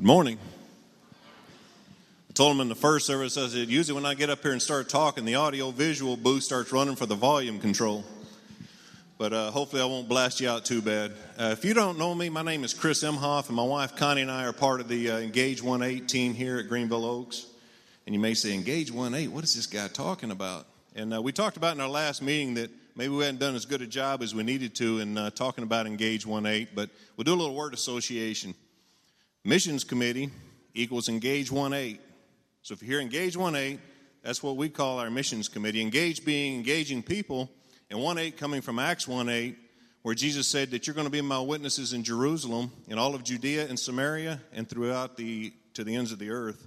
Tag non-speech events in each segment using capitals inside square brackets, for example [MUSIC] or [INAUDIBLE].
Good morning. I told them in the first service, I said, usually when I get up here and start talking, the audio visual booth starts running for the volume control. But uh, hopefully I won't blast you out too bad. Uh, if you don't know me, my name is Chris Emhoff, and my wife Connie and I are part of the uh, Engage 118 here at Greenville Oaks. And you may say, Engage 18, what is this guy talking about? And uh, we talked about in our last meeting that maybe we hadn't done as good a job as we needed to in uh, talking about Engage 18, but we'll do a little word association. Missions Committee equals Engage 1 8. So if you hear Engage 1-8, that's what we call our missions committee. Engage being engaging people, and 1-8 coming from Acts 1-8, where Jesus said that you're going to be my witnesses in Jerusalem, in all of Judea and Samaria, and throughout the to the ends of the earth.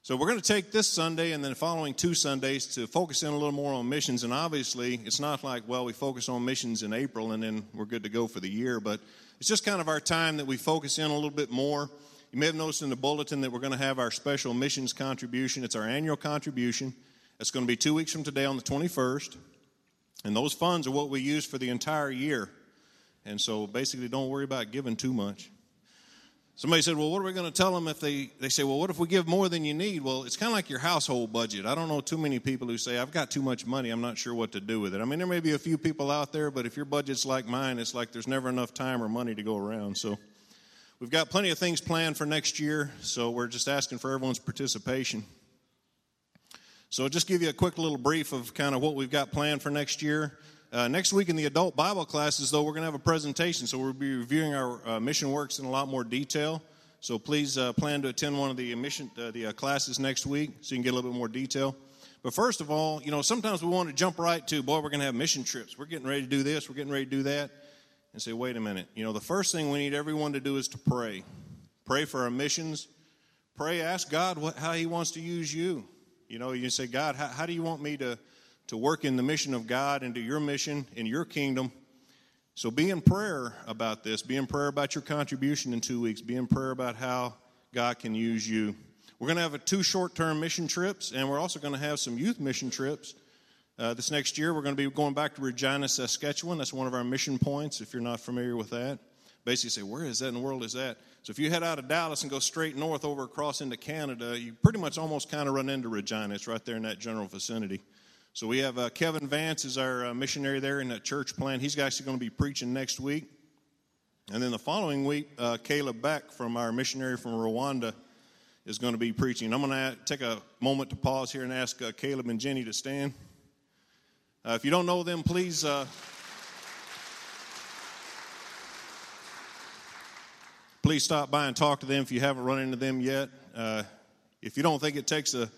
So we're going to take this Sunday and then the following two Sundays to focus in a little more on missions. And obviously, it's not like, well, we focus on missions in April and then we're good to go for the year, but it's just kind of our time that we focus in a little bit more you may have noticed in the bulletin that we're going to have our special missions contribution. It's our annual contribution. It's going to be two weeks from today on the 21st. And those funds are what we use for the entire year. And so basically, don't worry about giving too much. Somebody said, Well, what are we going to tell them if they, they say, Well, what if we give more than you need? Well, it's kind of like your household budget. I don't know too many people who say, I've got too much money, I'm not sure what to do with it. I mean, there may be a few people out there, but if your budget's like mine, it's like there's never enough time or money to go around. So We've got plenty of things planned for next year, so we're just asking for everyone's participation. So, I'll just give you a quick little brief of kind of what we've got planned for next year. Uh, next week in the adult Bible classes, though, we're going to have a presentation, so we'll be reviewing our uh, mission works in a lot more detail. So please uh, plan to attend one of the mission uh, the uh, classes next week, so you can get a little bit more detail. But first of all, you know, sometimes we want to jump right to, boy, we're going to have mission trips. We're getting ready to do this. We're getting ready to do that and say, wait a minute, you know, the first thing we need everyone to do is to pray. Pray for our missions. Pray, ask God what, how He wants to use you. You know, you say, God, how, how do you want me to, to work in the mission of God and do your mission in your kingdom? So be in prayer about this. Be in prayer about your contribution in two weeks. Be in prayer about how God can use you. We're going to have a two short term mission trips, and we're also going to have some youth mission trips. Uh, this next year, we're going to be going back to Regina, Saskatchewan. That's one of our mission points, if you're not familiar with that. Basically, say, where is that in the world is that? So if you head out of Dallas and go straight north over across into Canada, you pretty much almost kind of run into Regina. It's right there in that general vicinity. So we have uh, Kevin Vance is our uh, missionary there in that church plant. He's actually going to be preaching next week. And then the following week, uh, Caleb Beck from our missionary from Rwanda is going to be preaching. I'm going to take a moment to pause here and ask uh, Caleb and Jenny to stand. Uh, if you don't know them, please. Uh, please stop by and talk to them if you haven't run into them yet. If you don't think it takes a,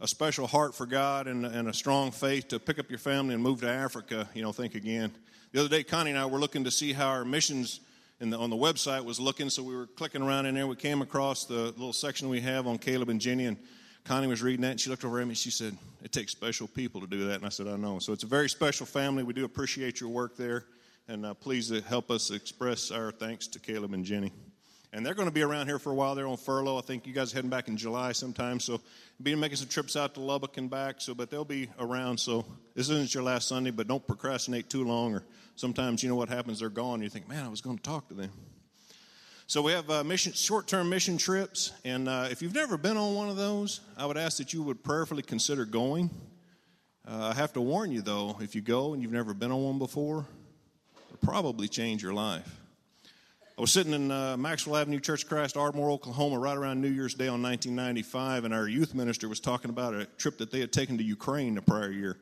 a special heart for God and, and, a strong faith to pick up your family and move to Africa, you know, think again. The other day, Connie and I were looking to see how our missions the, on the website was looking, so we were clicking around in there. We came across the little section we have on Caleb and Jenny, and Connie was reading that, and she looked over at me and she said, It takes special people to do that. And I said, I know. So it's a very special family. We do appreciate your work there. And uh, please help us express our thanks to Caleb and Jenny. And they're going to be around here for a while. They're on furlough. I think you guys heading back in July sometime. So be making some trips out to Lubbock and back. So, but they'll be around. So this isn't your last Sunday, but don't procrastinate too long. Or sometimes you know what happens. They're gone. You think, man, I was going to talk to them. So we have uh, mission, short-term mission trips, and uh, if you've never been on one of those, I would ask that you would prayerfully consider going. Uh, I have to warn you, though, if you go and you've never been on one before, it'll probably change your life. I was sitting in uh, Maxwell Avenue Church of Christ, Ardmore, Oklahoma, right around New Year's Day on 1995, and our youth minister was talking about a trip that they had taken to Ukraine the prior year,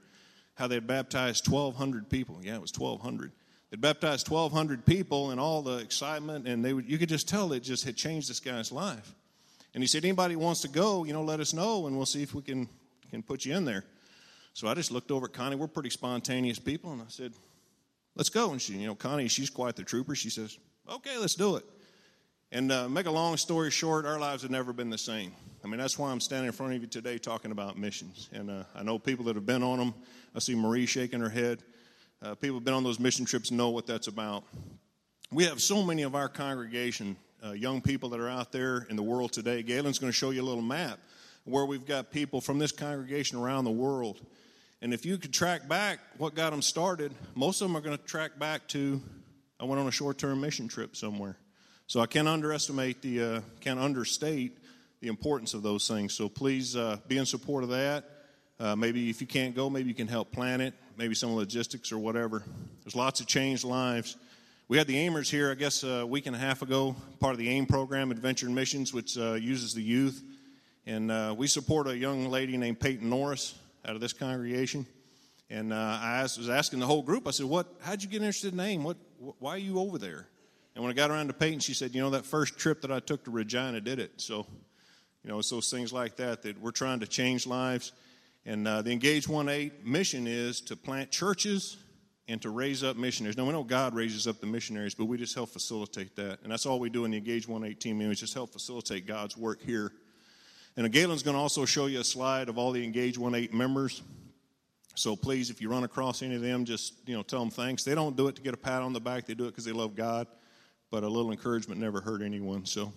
how they had baptized 1,200 people. Yeah, it was 1,200 it baptized 1,200 people and all the excitement, and they would, you could just tell it just had changed this guy's life. And he said, anybody wants to go, you know, let us know, and we'll see if we can, can put you in there. So I just looked over at Connie. We're pretty spontaneous people, and I said, let's go. And she, you know, Connie, she's quite the trooper. She says, okay, let's do it. And uh, make a long story short, our lives have never been the same. I mean, that's why I'm standing in front of you today talking about missions. And uh, I know people that have been on them. I see Marie shaking her head. Uh, people have been on those mission trips know what that's about. We have so many of our congregation, uh, young people that are out there in the world today. Galen's going to show you a little map where we've got people from this congregation around the world. And if you could track back what got them started, most of them are going to track back to I went on a short term mission trip somewhere. So I can't underestimate the, uh, can't understate the importance of those things. So please uh, be in support of that. Uh, maybe if you can't go, maybe you can help plan it, maybe some logistics or whatever. There's lots of changed lives. We had the Aimers here, I guess, a week and a half ago, part of the AIM program, Adventure in Missions, which uh, uses the youth. And uh, we support a young lady named Peyton Norris out of this congregation. And uh, I was asking the whole group, I said, "What? How'd you get interested in AIM? What? Why are you over there?" And when I got around to Peyton, she said, "You know, that first trip that I took to Regina did it." So, you know, it's those things like that that we're trying to change lives. And uh, the Engage 1-8 mission is to plant churches and to raise up missionaries. Now, we know God raises up the missionaries, but we just help facilitate that. And that's all we do in the Engage 1-8 team, is just help facilitate God's work here. And Galen's going to also show you a slide of all the Engage 1-8 members. So please, if you run across any of them, just you know tell them thanks. They don't do it to get a pat on the back; they do it because they love God. But a little encouragement never hurt anyone. So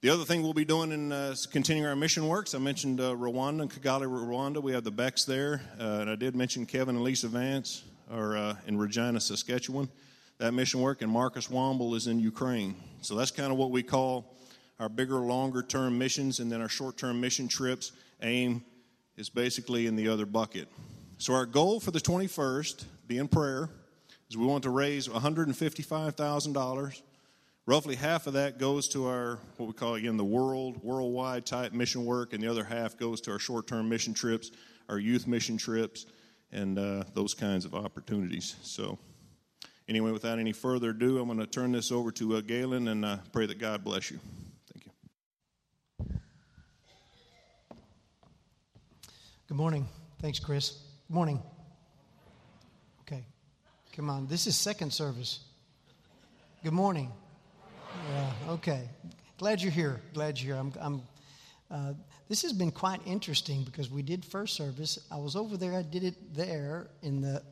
the other thing we'll be doing in uh, continuing our mission works, I mentioned uh, Rwanda and Kigali, Rwanda. We have the Becks there, uh, and I did mention Kevin and Lisa Vance are uh, in Regina, Saskatchewan. That mission work, and Marcus Womble is in Ukraine. So that's kind of what we call our bigger, longer term missions, and then our short term mission trips. AIM is basically in the other bucket. So our goal for the 21st, be in prayer, is we want to raise $155,000. Roughly half of that goes to our, what we call again, the world, worldwide type mission work, and the other half goes to our short term mission trips, our youth mission trips, and uh, those kinds of opportunities. So, anyway, without any further ado, I'm going to turn this over to uh, Galen and uh, pray that God bless you. Thank you. Good morning. Thanks, Chris. Good morning. Okay. Come on. This is second service. Good morning. Yeah, okay. Glad you're here. Glad you're here. I'm, I'm uh, this has been quite interesting because we did first service. I was over there. I did it there in the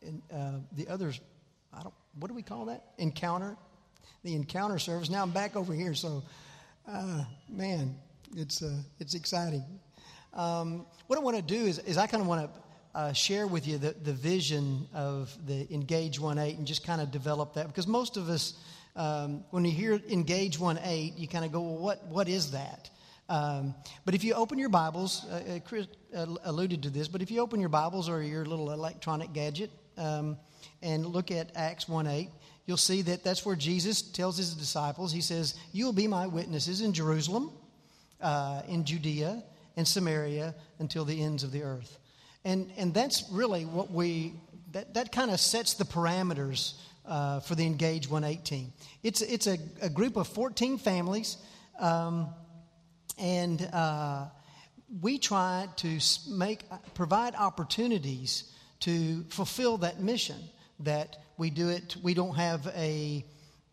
in uh, the others. I don't. What do we call that? Encounter. The encounter service. Now I'm back over here. So, uh, man, it's uh, it's exciting. Um, what I want to do is, is I kind of want to uh, share with you the, the vision of the Engage 1 8 and just kind of develop that because most of us, um, when you hear Engage 1 8, you kind of go, well, what, what is that? Um, but if you open your Bibles, uh, uh, Chris uh, alluded to this, but if you open your Bibles or your little electronic gadget um, and look at Acts 1 8, you'll see that that's where Jesus tells his disciples, he says, You will be my witnesses in Jerusalem, uh, in Judea, and Samaria until the ends of the earth. And, and that's really what we, that, that kind of sets the parameters uh, for the Engage 118. It's, it's a, a group of 14 families, um, and uh, we try to make, provide opportunities to fulfill that mission. That we do it, we don't have a,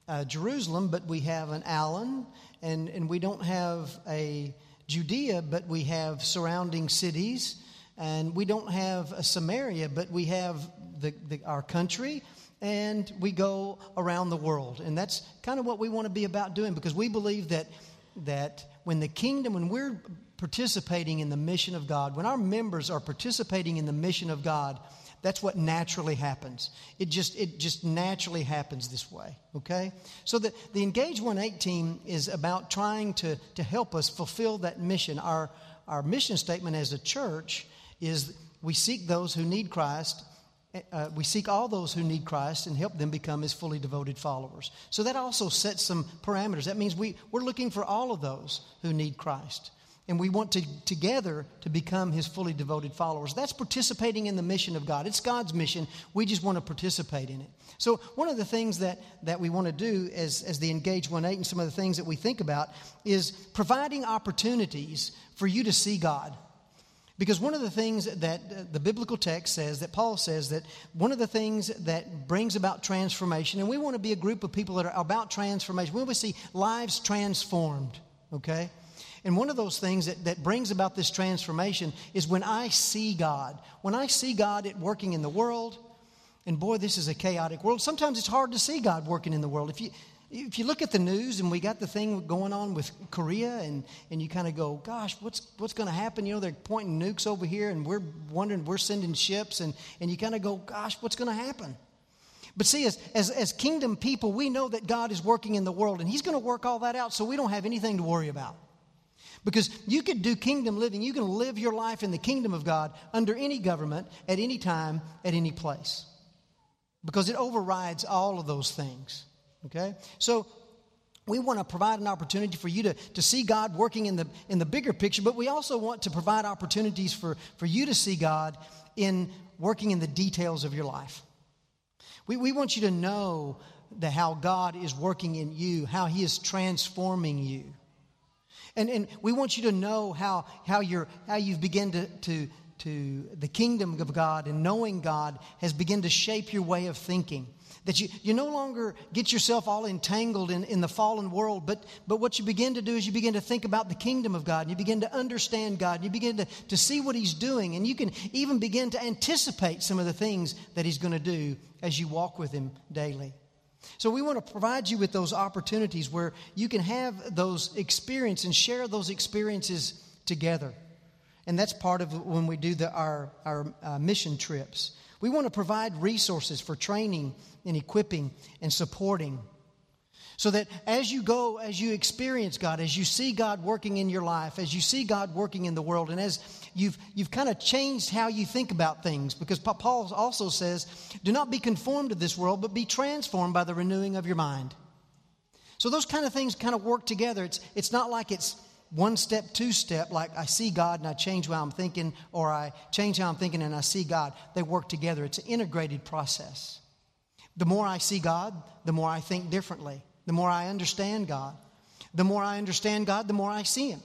a Jerusalem, but we have an Allen, and, and we don't have a Judea, but we have surrounding cities and we don't have a Samaria, but we have the, the, our country and we go around the world. And that's kind of what we want to be about doing because we believe that, that when the kingdom, when we're participating in the mission of God, when our members are participating in the mission of God, that's what naturally happens. It just it just naturally happens this way. Okay? So the, the Engage 1.8 team is about trying to, to help us fulfill that mission. Our our mission statement as a church is we seek those who need Christ. Uh, we seek all those who need Christ and help them become his fully devoted followers. So that also sets some parameters. That means we, we're looking for all of those who need Christ. And we want to together to become his fully devoted followers. That's participating in the mission of God. It's God's mission. We just want to participate in it. So, one of the things that, that we want to do as, as the Engage 1 8 and some of the things that we think about is providing opportunities for you to see God. Because one of the things that uh, the biblical text says, that Paul says, that one of the things that brings about transformation, and we want to be a group of people that are about transformation. We want to see lives transformed, okay? And one of those things that, that brings about this transformation is when I see God. When I see God at working in the world, and boy, this is a chaotic world. Sometimes it's hard to see God working in the world. If you, if you look at the news and we got the thing going on with Korea and, and you kind of go, gosh, what's, what's going to happen? You know, they're pointing nukes over here and we're wondering, we're sending ships and, and you kind of go, gosh, what's going to happen? But see, as, as, as kingdom people, we know that God is working in the world and He's going to work all that out so we don't have anything to worry about. Because you could do kingdom living, you can live your life in the kingdom of God under any government, at any time, at any place. Because it overrides all of those things. Okay? So we want to provide an opportunity for you to, to see God working in the, in the bigger picture, but we also want to provide opportunities for, for you to see God in working in the details of your life. We, we want you to know the, how God is working in you, how He is transforming you. And, and we want you to know how, how, you're, how you've begun to, to, to the kingdom of God and knowing God has begun to shape your way of thinking. That you, you no longer get yourself all entangled in, in the fallen world, but, but what you begin to do is you begin to think about the kingdom of God, and you begin to understand God, and you begin to, to see what He's doing, and you can even begin to anticipate some of the things that He's going to do as you walk with Him daily. So, we want to provide you with those opportunities where you can have those experiences and share those experiences together. And that's part of when we do the, our, our uh, mission trips. We want to provide resources for training and equipping and supporting. So that as you go, as you experience God, as you see God working in your life, as you see God working in the world, and as you've, you've kind of changed how you think about things, because Paul also says, do not be conformed to this world, but be transformed by the renewing of your mind. So those kind of things kind of work together. It's, it's not like it's one step, two step, like I see God and I change how I'm thinking, or I change how I'm thinking and I see God. They work together. It's an integrated process. The more I see God, the more I think differently. The more I understand God. The more I understand God, the more I see Him.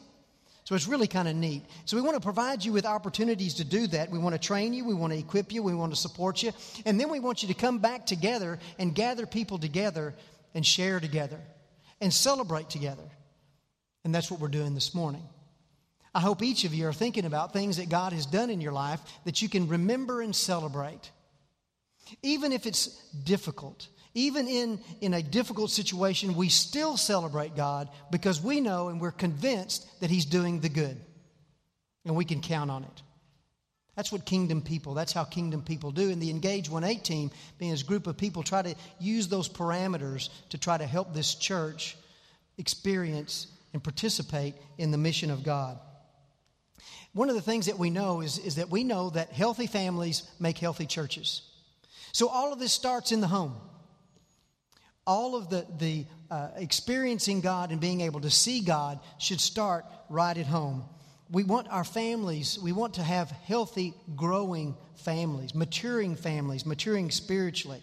So it's really kind of neat. So we want to provide you with opportunities to do that. We want to train you, we want to equip you, we want to support you. And then we want you to come back together and gather people together and share together and celebrate together. And that's what we're doing this morning. I hope each of you are thinking about things that God has done in your life that you can remember and celebrate. Even if it's difficult, even in, in a difficult situation, we still celebrate God because we know and we're convinced that He's doing the good. And we can count on it. That's what kingdom people, that's how kingdom people do. And the Engage 18 team, being this group of people, try to use those parameters to try to help this church experience and participate in the mission of God. One of the things that we know is, is that we know that healthy families make healthy churches. So all of this starts in the home. All of the, the uh, experiencing God and being able to see God should start right at home. We want our families, we want to have healthy, growing families, maturing families, maturing spiritually.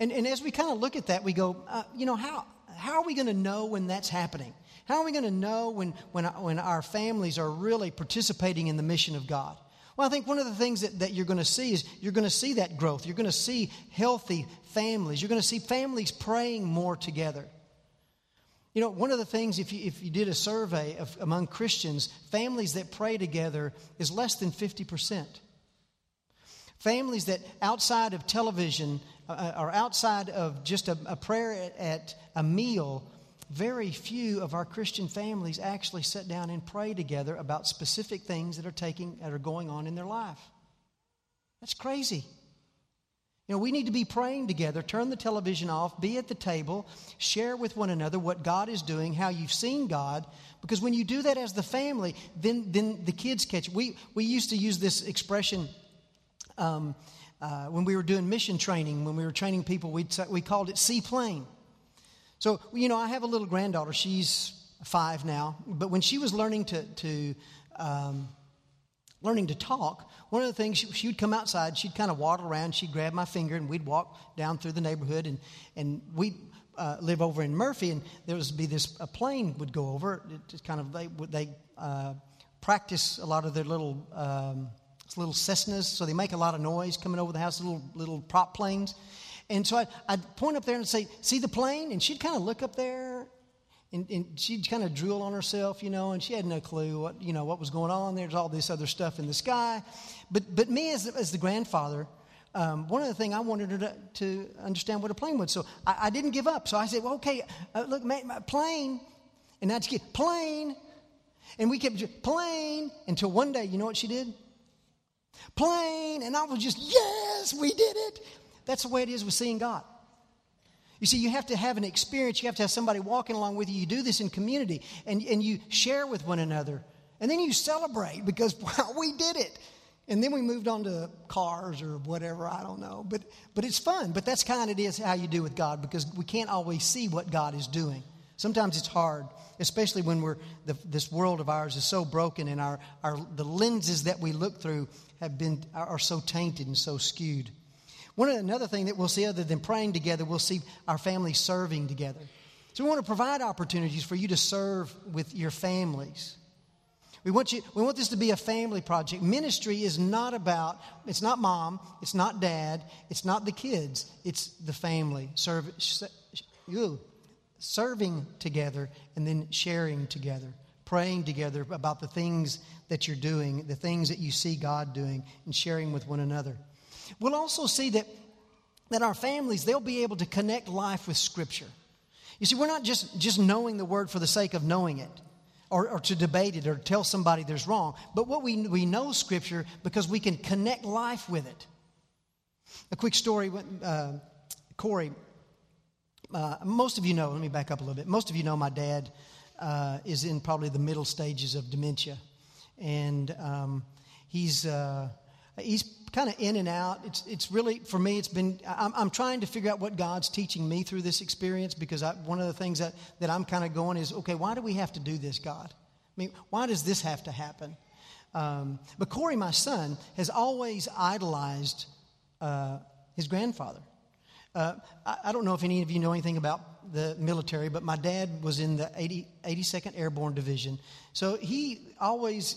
And, and as we kind of look at that, we go, uh, you know, how, how are we going to know when that's happening? How are we going to know when, when, when our families are really participating in the mission of God? Well, I think one of the things that, that you're going to see is you're going to see that growth. You're going to see healthy families. You're going to see families praying more together. You know, one of the things, if you, if you did a survey of, among Christians, families that pray together is less than 50%. Families that outside of television uh, or outside of just a, a prayer at, at a meal very few of our Christian families actually sit down and pray together about specific things that are taking that are going on in their life. That's crazy. You know, we need to be praying together, turn the television off, be at the table, share with one another what God is doing, how you've seen God, because when you do that as the family, then, then the kids catch. We, we used to use this expression um, uh, when we were doing mission training, when we were training people, we we called it seaplane. So, you know, I have a little granddaughter. She's five now. But when she was learning to, to um, learning to talk, one of the things she, she, would come outside, she'd kind of waddle around, she'd grab my finger, and we'd walk down through the neighborhood, and and we uh, live over in Murphy, and there would be this a plane would go over. It kind of they they uh, practice a lot of their little um, little Cessnas, so they make a lot of noise coming over the house, little little prop planes. And so I, would point up there and say, See the plane? And she'd kind of look up there and, and, she'd kind of drool on herself, you know, and she had no clue what, you know, what was going on. There's all this other stuff in the sky. But, but me, as, as the grandfather, um, one of the things I wanted her to, to, understand what a plane was. So I, I, didn't give up. So I said, well, okay, uh, look, my, plane. And I'd get plane. And we kept plane until one day, you know what she did? Plane. And I was just, yes, we did it That's the way it is with seeing God. You see, you have to have an experience. You have to have somebody walking along with you. You do this in community and, and you share with one another. And then you celebrate because, [LAUGHS] wow, we did it. And then we moved on to cars or whatever, I don't know. But, but it's fun. But that's kind of it is how you do with God because we can't always see what God is doing. Sometimes it's hard, especially when we're, the, this world of ours is so broken and our, our, the lenses that we look through have been, are so tainted and so skewed. One another thing that we'll see other than praying together, we'll see our family serving together. So we want to provide opportunities for you to serve with your families. We want, you, we want this to be a family project. Ministry is not about, it's not mom, it's not dad, it's not the kids, it's the family. Serve, you, serving together and then sharing together, praying together about the things that you're doing, the things that you see God doing, and sharing with one another. We'll also see that, that our families, they'll be able to connect life with Scripture. You see, we're not just, just knowing the Word for the sake of knowing it or, or to debate it or tell somebody there's wrong. But what we, we know Scripture because we can connect life with it. A quick story uh, Corey, uh, most of you know, let me back up a little bit. Most of you know my dad uh, is in probably the middle stages of dementia. And um, he's, uh, he's kind of in and out. It's, it's really, for me, it's been, I'm, I'm trying to figure out what God's teaching me through this experience because I, one of the things that, that I'm kind of going is, okay, why do we have to do this, God? I mean, why does this have to happen? Um, but Corey, my son, has always idolized uh, his grandfather. Uh, I, I, don't know if any of you know anything about the military, but my dad was in the 80, 82nd Airborne Division. So he always,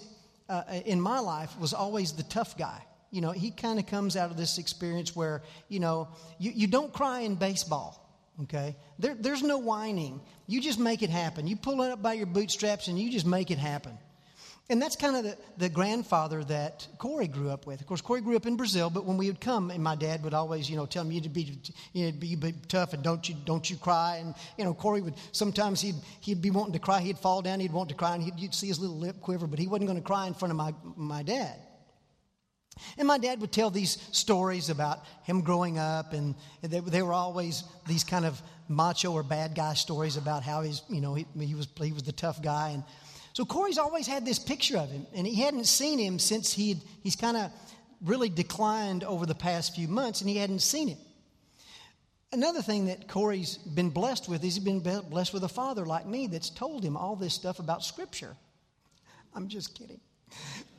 uh, in my life, was always the tough guy you know, he kind of comes out of this experience where, you know, you, you don't cry in baseball, okay? There, there's no whining. You just make it happen. You pull it up by your bootstraps and you just make it happen. And that's kind of the, the grandfather that Corey grew up with. Of course, Corey grew up in Brazil, but when we would come, and my dad would always, you know, tell me to be, you know, be, be tough and don't you, don't you cry. And, you know, Corey would, sometimes he'd, he'd be wanting to cry. He'd fall down, he'd want to cry, and he'd, you'd see his little lip quiver, but he wasn't going to cry in front of my, my dad. And my dad would tell these stories about him growing up, and they, they, were always these kind of macho or bad guy stories about how he's, you know, he, he, was, he was the tough guy. And so Corey's always had this picture of him, and he hadn't seen him since he'd, he's kind of really declined over the past few months, and he hadn't seen him. Another thing that Corey's been blessed with is he's been blessed with a father like me that's told him all this stuff about Scripture. I'm just kidding.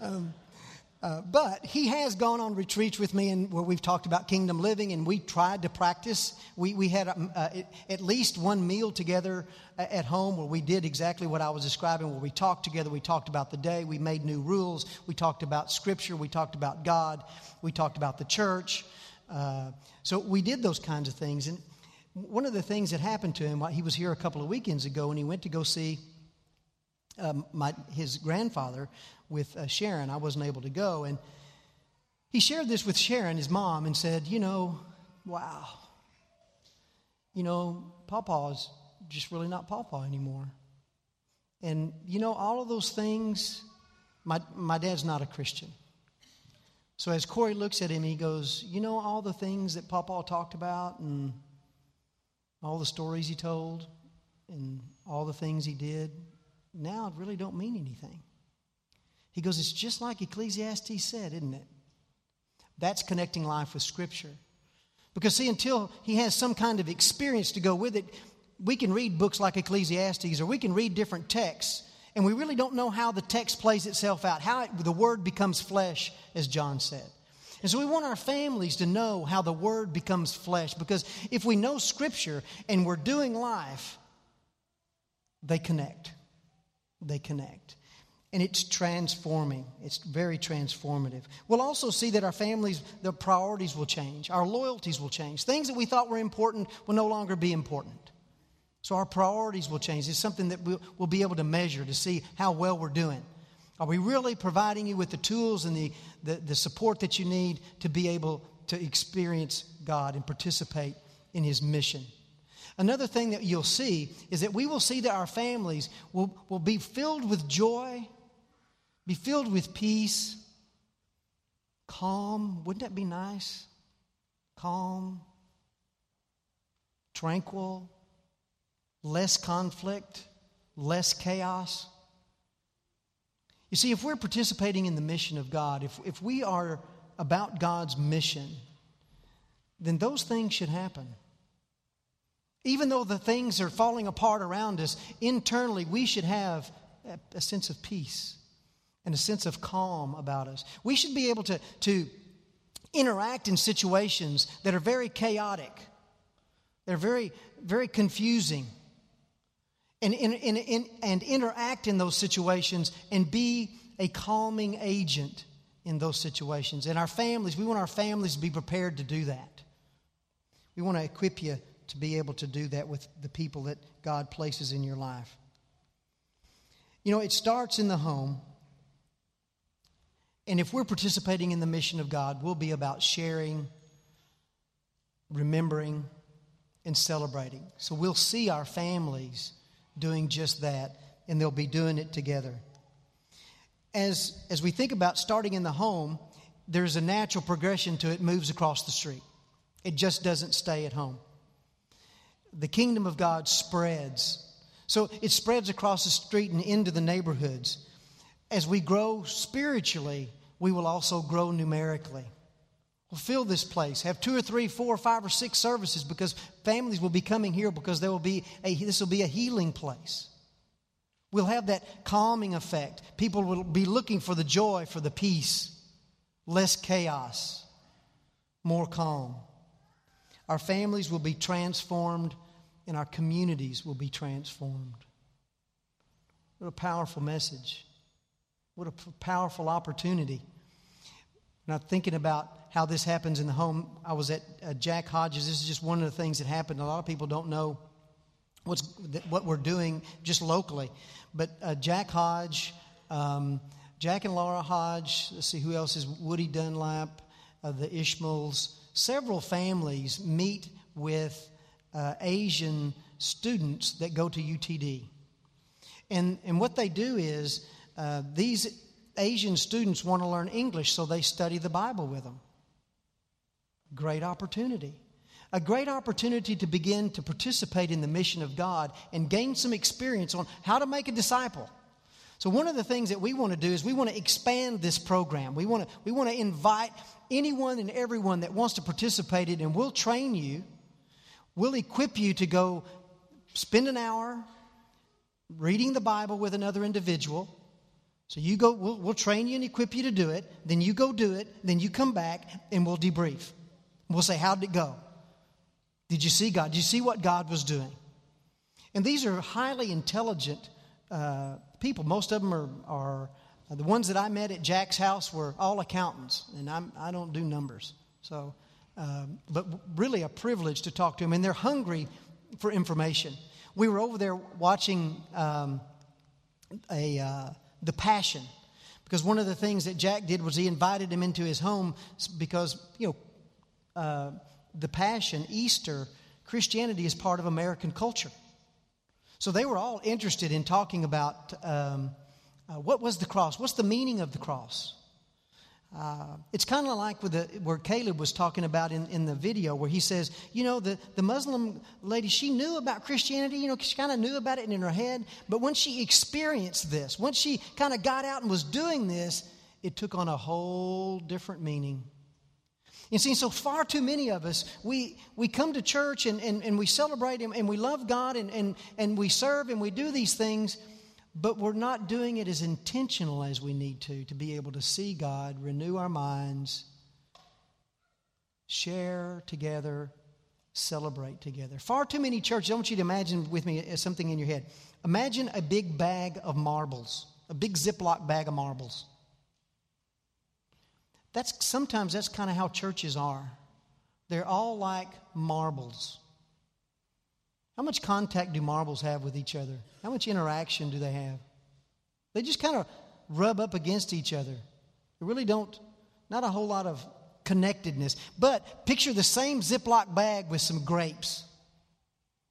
Um, uh, but he has gone on retreats with me and where we've talked about kingdom living and we tried to practice. We, we had um, uh, at least one meal together uh, at home where we did exactly what I was describing, where we talked together. We talked about the day. We made new rules. We talked about scripture. We talked about God. We talked about the church. Uh, so we did those kinds of things. And one of the things that happened to him, while he was here a couple of weekends ago and he went to go see um, my, his grandfather with uh, Sharon. I wasn't able to go. And he shared this with Sharon, his mom, and said, You know, wow. You know, Papa is just really not Papa anymore. And, you know, all of those things, my, my dad's not a Christian. So as Corey looks at him, he goes, You know, all the things that Papa talked about and all the stories he told and all the things he did, now really don't mean anything. He goes, It's just like Ecclesiastes said, isn't it? That's connecting life with Scripture. Because, see, until he has some kind of experience to go with it, we can read books like Ecclesiastes or we can read different texts, and we really don't know how the text plays itself out, how it, the Word becomes flesh, as John said. And so we want our families to know how the Word becomes flesh, because if we know Scripture and we're doing life, they connect they connect. And it's transforming. It's very transformative. We'll also see that our families, their priorities will change. Our loyalties will change. Things that we thought were important will no longer be important. So our priorities will change. It's something that we'll, we'll be able to measure to see how well we're doing. Are we really providing you with the tools and the, the, the support that you need to be able to experience God and participate in His mission? Another thing that you'll see is that we will see that our families will, will be filled with joy, be filled with peace, calm. Wouldn't that be nice? calm, tranquil, less conflict, less chaos. You see, if we're participating in the mission of God, if, if we are about God's mission, then those things should happen. Even though the things are falling apart around us, internally we should have a, sense of peace and a sense of calm about us. We should be able to, to interact in situations that are very chaotic, they're very, very confusing. And, and interact in those situations and be a calming agent in those situations. And our families, we want our families to be prepared to do that. We want to equip you to be able to do that with the people that God places in your life. You know, it starts in the home. And if we're participating in the mission of God, we'll be about sharing, remembering, and celebrating. So we'll see our families doing just that, and they'll be doing it together. As, as we think about starting in the home, there's a natural progression to it, moves across the street. It just doesn't stay at home. The kingdom of God spreads. So it spreads across the street and into the neighborhoods. As we grow spiritually, we will also grow numerically. We'll fill this place, have two or three, four, five, or six services because families will be coming here because there will be a, this will be a healing place. We'll have that calming effect. People will be looking for the joy, for the peace, less chaos, more calm. Our families will be transformed and our communities will be transformed. What a powerful message. What a powerful opportunity. Now, thinking about how this happens in the home, I was at uh, Jack Hodges. This is just one of the things that happened. A lot of people don't know what's, what we're doing just locally. But uh, Jack Hodge, um, Jack and Laura Hodge, let's see who else is Woody Dunlap, uh, the Ishmaels, several families meet with uh, Asian students that go to UTD. And, and what they do is uh, these Asian students want to learn English, so they study the Bible with them. Great opportunity. A great opportunity to begin to participate in the mission of God and gain some experience on how to make a disciple. So, one of the things that we want to do is we want to expand this program. We want to, we want to invite anyone and everyone that wants to participate in it, and we'll train you. We'll equip you to go spend an hour reading the Bible with another individual. So you go, we'll, we'll train you and equip you to do it. Then you go do it. Then you come back and we'll debrief. We'll say, How did it go? Did you see God? Did you see what God was doing? And these are highly intelligent uh, people. Most of them are, are the ones that I met at Jack's house were all accountants, and I'm, I don't do numbers. So, um, but really a privilege to talk to them, and they're hungry for information. We were over there watching um, a uh, the Passion, because one of the things that Jack did was he invited him into his home because you know uh, the Passion, Easter, Christianity is part of American culture. So they were all interested in talking about. Um, uh, what was the cross? What's the meaning of the cross? Uh, it's kind of like with the, where Caleb was talking about in, in the video, where he says, you know, the, the Muslim lady, she knew about Christianity, you know, she kind of knew about it in her head, but when she experienced this, once she kind of got out and was doing this, it took on a whole different meaning. You see, so far too many of us, we, we come to church and, and, and we celebrate Him and we love God and, and, and we serve and we do these things but we're not doing it as intentional as we need to to be able to see God, renew our minds, share together, celebrate together. Far too many churches, I want you to imagine with me uh, something in your head. Imagine a big bag of marbles, a big Ziploc bag of marbles. That's sometimes that's kind of how churches are. They're all like marbles. How much contact do marbles have with each other? How much interaction do they have? They just kind of rub up against each other. They really don't, not a whole lot of connectedness. But picture the same Ziploc bag with some grapes.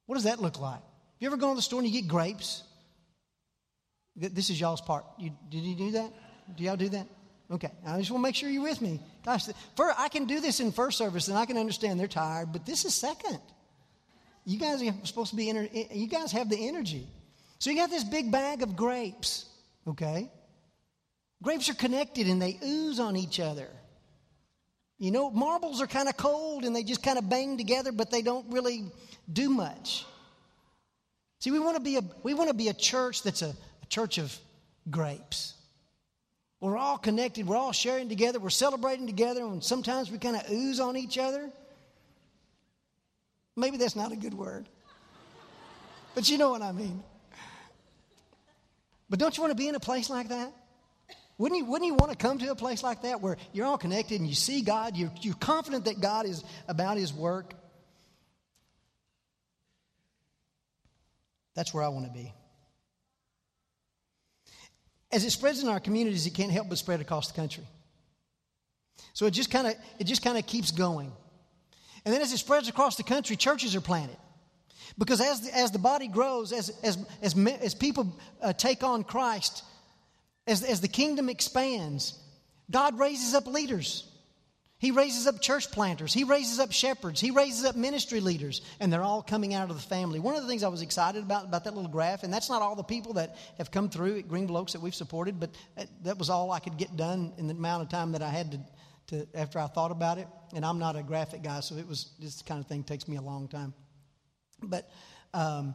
What does that look like? Have You ever go to the store and you get grapes? This is y'all's part. You, did you do that? Do y'all do that? Okay, I just want to make sure you're with me. Gosh, for, I can do this in first service and I can understand they're tired, but this is second. You guys are supposed to be, eh, you guys have the energy. So you got this big bag of grapes, okay? Grapes are connected and they ooze on each other. You know, marbles are kind of cold and they just kind of bang together, but they don't really do much. See, we want to be a, we want to be a church that's a, a church of grapes. We're all connected, we're all sharing together, we're celebrating together, and sometimes we kind of ooze on each other. Maybe that's not a good word, but you know what I mean. But don't you want to be in a place like that? Wouldn't you, wouldn't you want to come to a place like that where you're all connected and you see God, you're, you're confident that God is about His work? That's where I want to be. As it spreads in our communities, it can't help but spread across the country. So it just kind of it just kind of keeps going. And then as it spreads across the country, churches are planted. Because as the, as the body grows, as, as, as, as people uh, take on Christ, as, as the kingdom expands, God raises up leaders. He raises up church planters. He raises up shepherds. He raises up ministry leaders, and they're all coming out of the family. One of the things I was excited about about that little graph, and that's not all the people that have come through at Greenville Oaks that we've supported, but that was all I could get done in the amount of time that I had to, to after I thought about it. And I'm not a graphic guy, so it was this kind of thing takes me a long time. But um,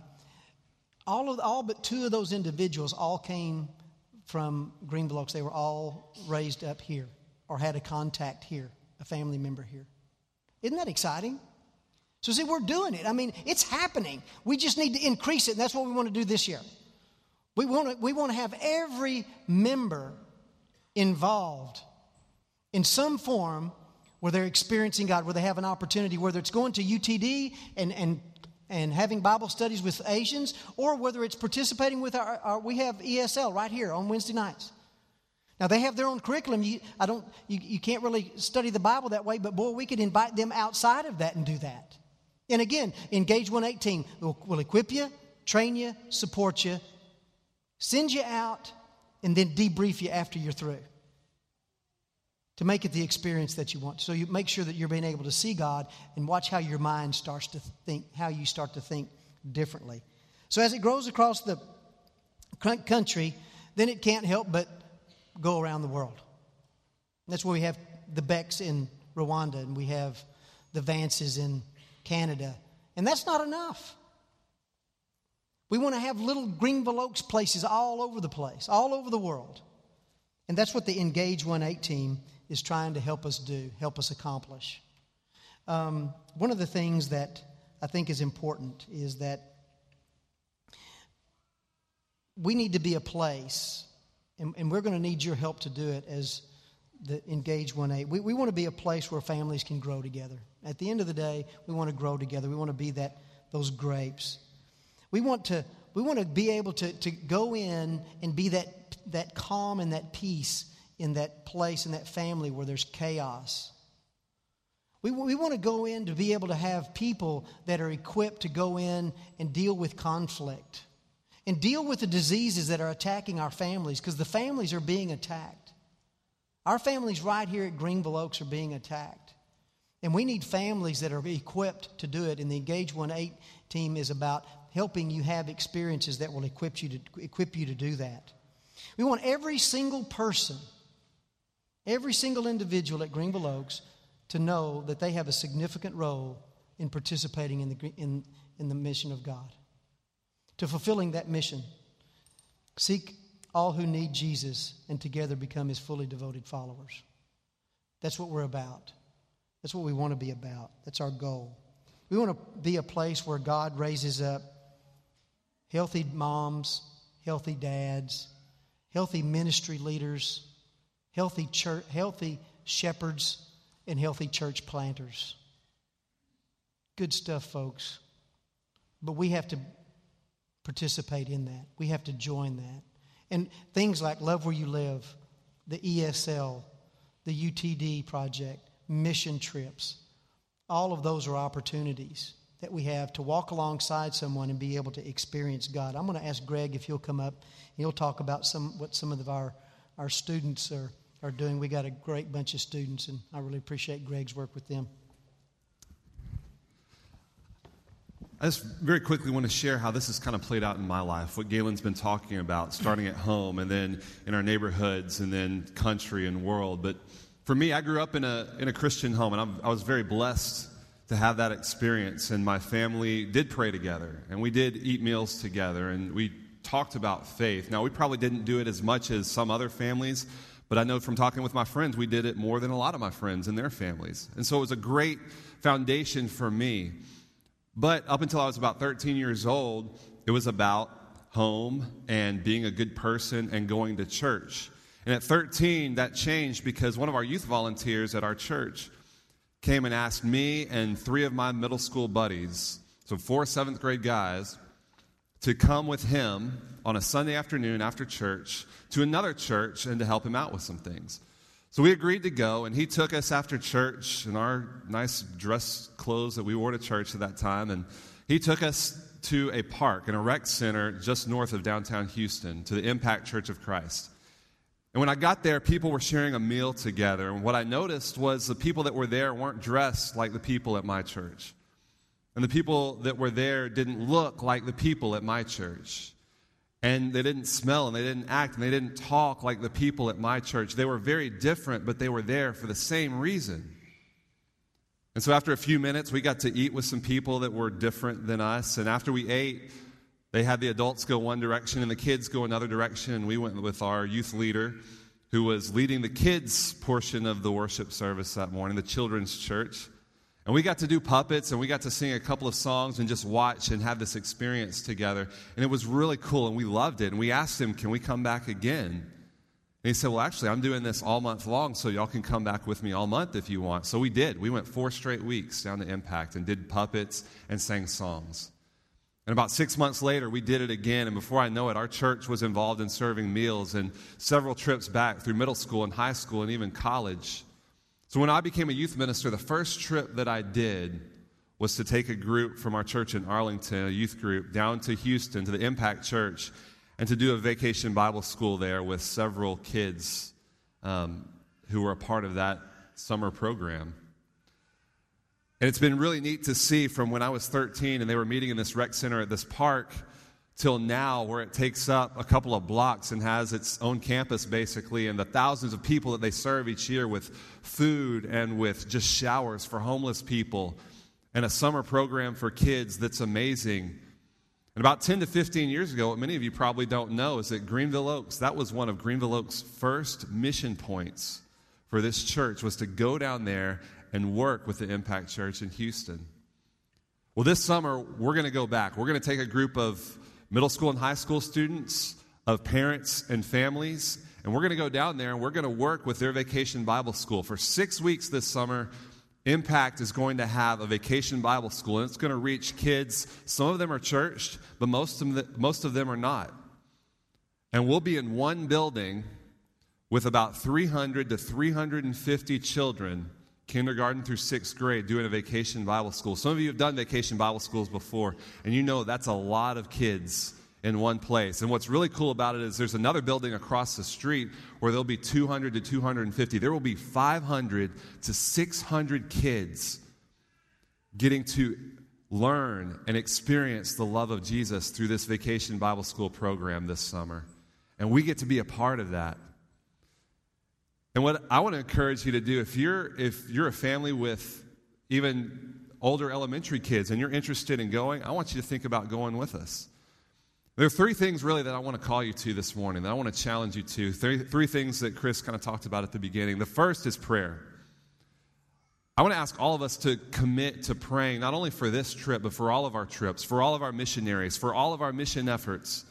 all of all but two of those individuals all came from Greenville Oaks. They were all raised up here or had a contact here a family member here. Isn't that exciting? So, see, we're doing it. I mean, it's happening. We just need to increase it, and that's what we want to do this year. We want to, we want to have every member involved in some form where they're experiencing God, where they have an opportunity, whether it's going to UTD and, and, and having Bible studies with Asians, or whether it's participating with our, our we have ESL right here on Wednesday nights. Now they have their own curriculum. You, I don't, you, you can't really study the Bible that way, but boy, we could invite them outside of that and do that. And again, Engage 118 will, will equip you, train you, support you, send you out, and then debrief you after you're through to make it the experience that you want. So you make sure that you're being able to see God and watch how your mind starts to think, how you start to think differently. So as it grows across the country, then it can't help but go around the world. That's where we have the Becks in Rwanda and we have the Vances in Canada. And that's not enough. We want to have little Greenville Oaks places all over the place, all over the world. And that's what the Engage 18 team is trying to help us do, help us accomplish. Um, one of the things that I think is important is that we need to be a place and, and we're going to need your help to do it as the Engage 1-8. We, we want to be a place where families can grow together. At the end of the day, we want to grow together. We want to be that those grapes. We want to we want to be able to, to go in and be that that calm and that peace in that place in that family where there's chaos. We, we want to go in to be able to have people that are equipped to go in and deal with conflict and deal with the diseases that are attacking our families because the families are being attacked. Our families right here at Greenville Oaks are being attacked. And we need families that are equipped to do it. And the Engage 1-8 team is about helping you have experiences that will equip you to, equip you to do that. We want every single person, every single individual at Greenville Oaks to know that they have a significant role in participating in the, in, in the mission of God to fulfilling that mission. Seek all who need Jesus and together become his fully devoted followers. That's what we're about. That's what we want to be about. That's our goal. We want to be a place where God raises up healthy moms, healthy dads, healthy ministry leaders, healthy church, healthy shepherds, and healthy church planters. Good stuff, folks. But we have to participate in that. We have to join that. And things like Love Where You Live, the ESL, the UTD project, mission trips, all of those are opportunities that we have to walk alongside someone and be able to experience God. I'm going to ask Greg if he'll come up. He'll talk about some what some of our, our students are are doing. We got a great bunch of students, and I really appreciate Greg's work with them. I just very quickly want to share how this has kind of played out in my life. What Galen's been talking about, starting at home and then in our neighborhoods and then country and world. But for me, I grew up in a, in a Christian home, and I'm, i was very blessed to have that experience. And my family did pray together, and we did eat meals together, and we talked about faith. Now, we probably didn't do it as much as some other families, but I know from talking with my friends, we did it more than a lot of my friends and their families. And so it was a great foundation for me. But up until I was about 13 years old, it was about home and being a good person and going to church. And at 13, that changed because one of our youth volunteers at our church came and asked me and three of my middle school buddies, so four seventh grade guys, to come with him on a Sunday afternoon after church to another church and to help him out with some things. So we agreed to go, and he took us after church in our nice dress clothes that we wore to church at that time, and he took us to a park, in a rec center just north of downtown Houston, to the Impact Church of Christ. And when I got there, people were sharing a meal together, and what I noticed was the people that were there weren't dressed like the people at my church. And the people that were there didn't look like the people at my church. And they didn't smell and they didn't act and they didn't talk like the people at my church. They were very different, but they were there for the same reason. And so after a few minutes, we got to eat with some people that were different than us. And after we ate, they had the adults go one direction and the kids go another direction. And we went with our youth leader who was leading the kids' portion of the worship service that morning, the children's church. And we got to do puppets and we got to sing a couple of songs and just watch and have this experience together. And it was really cool and we loved it. And we asked him, Can we come back again? And he said, Well, actually, I'm doing this all month long, so y'all can come back with me all month if you want. So we did. We went four straight weeks down to Impact and did puppets and sang songs. And about six months later, we did it again. And before I know it, our church was involved in serving meals and several trips back through middle school and high school and even college. So when I became a youth minister, the first trip that I did was to take a group from our church in Arlington, a youth group, down to Houston to the Impact Church and to do a vacation Bible school there with several kids um, who were a part of that summer program. And it's been really neat to see from when I was 13 and they were meeting in this rec center at this park till now, where it takes up a couple of blocks and has its own campus basically, and the thousands of people that they serve each year with food and with just showers for homeless people, and a summer program for kids that's amazing. And about 10 to 15 years ago, what many of you probably don't know is that Greenville Oaks, that was one of Greenville Oaks' first mission points for this church, was to go down there and work with the Impact Church in Houston. Well, this summer, we're going to go back. We're going to take a group of middle school and high school students, of parents and families. And we're going to go down there and we're going to work with their vacation Bible school. For six weeks this summer, Impact is going to have a vacation Bible school, and it's going to reach kids. Some of them are churched, but most of most of them are not. And we'll be in one building with about 300 to 350 children kindergarten through sixth grade doing a vacation Bible school. Some of you have done vacation Bible schools before, and you know that's a lot of kids in one place. And what's really cool about it is there's another building across the street where there'll be 200 to 250. There will be 500 to 600 kids getting to learn and experience the love of Jesus through this vacation Bible school program this summer. And we get to be a part of that. And what I want to encourage you to do, if you're, if you're a family with even older elementary kids and you're interested in going, I want you to think about going with us. There are three things really that I want to call you to this morning, that I want to challenge you to. Three, three things that Chris kind of talked about at the beginning. The first is prayer. I want to ask all of us to commit to praying, not only for this trip, but for all of our trips, for all of our missionaries, for all of our mission efforts,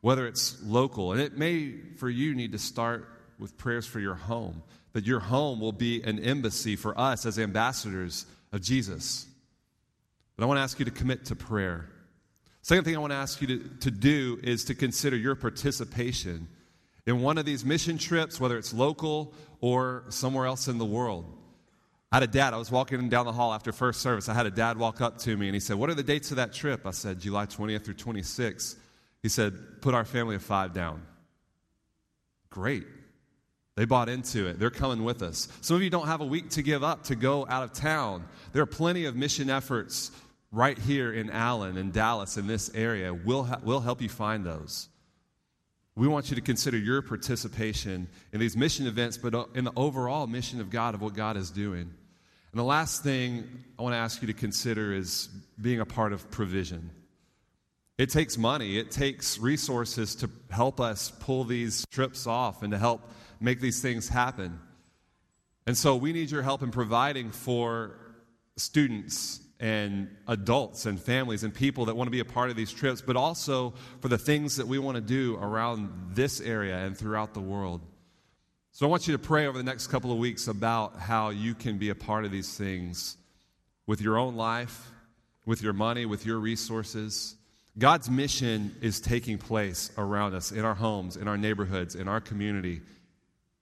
whether it's local. And it may, for you, need to start with prayers for your home, that your home will be an embassy for us as ambassadors of Jesus. But I want to ask you to commit to prayer. Second thing I want to ask you to, to do is to consider your participation in one of these mission trips, whether it's local or somewhere else in the world. I had a dad, I was walking down the hall after first service. I had a dad walk up to me and he said, What are the dates of that trip? I said, July 20th through 26th. He said, Put our family of five down. Great. They bought into it. They're coming with us. Some of you don't have a week to give up to go out of town. There are plenty of mission efforts right here in Allen and Dallas in this area. We'll, ha- we'll help you find those. We want you to consider your participation in these mission events, but uh, in the overall mission of God, of what God is doing. And the last thing I want to ask you to consider is being a part of provision. It takes money, it takes resources to help us pull these trips off and to help make these things happen. And so we need your help in providing for students and adults and families and people that want to be a part of these trips, but also for the things that we want to do around this area and throughout the world. So I want you to pray over the next couple of weeks about how you can be a part of these things with your own life, with your money, with your resources. God's mission is taking place around us in our homes, in our neighborhoods, in our community,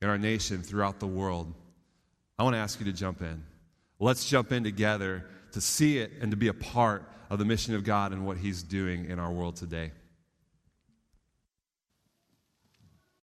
in our nation, throughout the world. I want to ask you to jump in. Let's jump in together to see it and to be a part of the mission of God and what He's doing in our world today.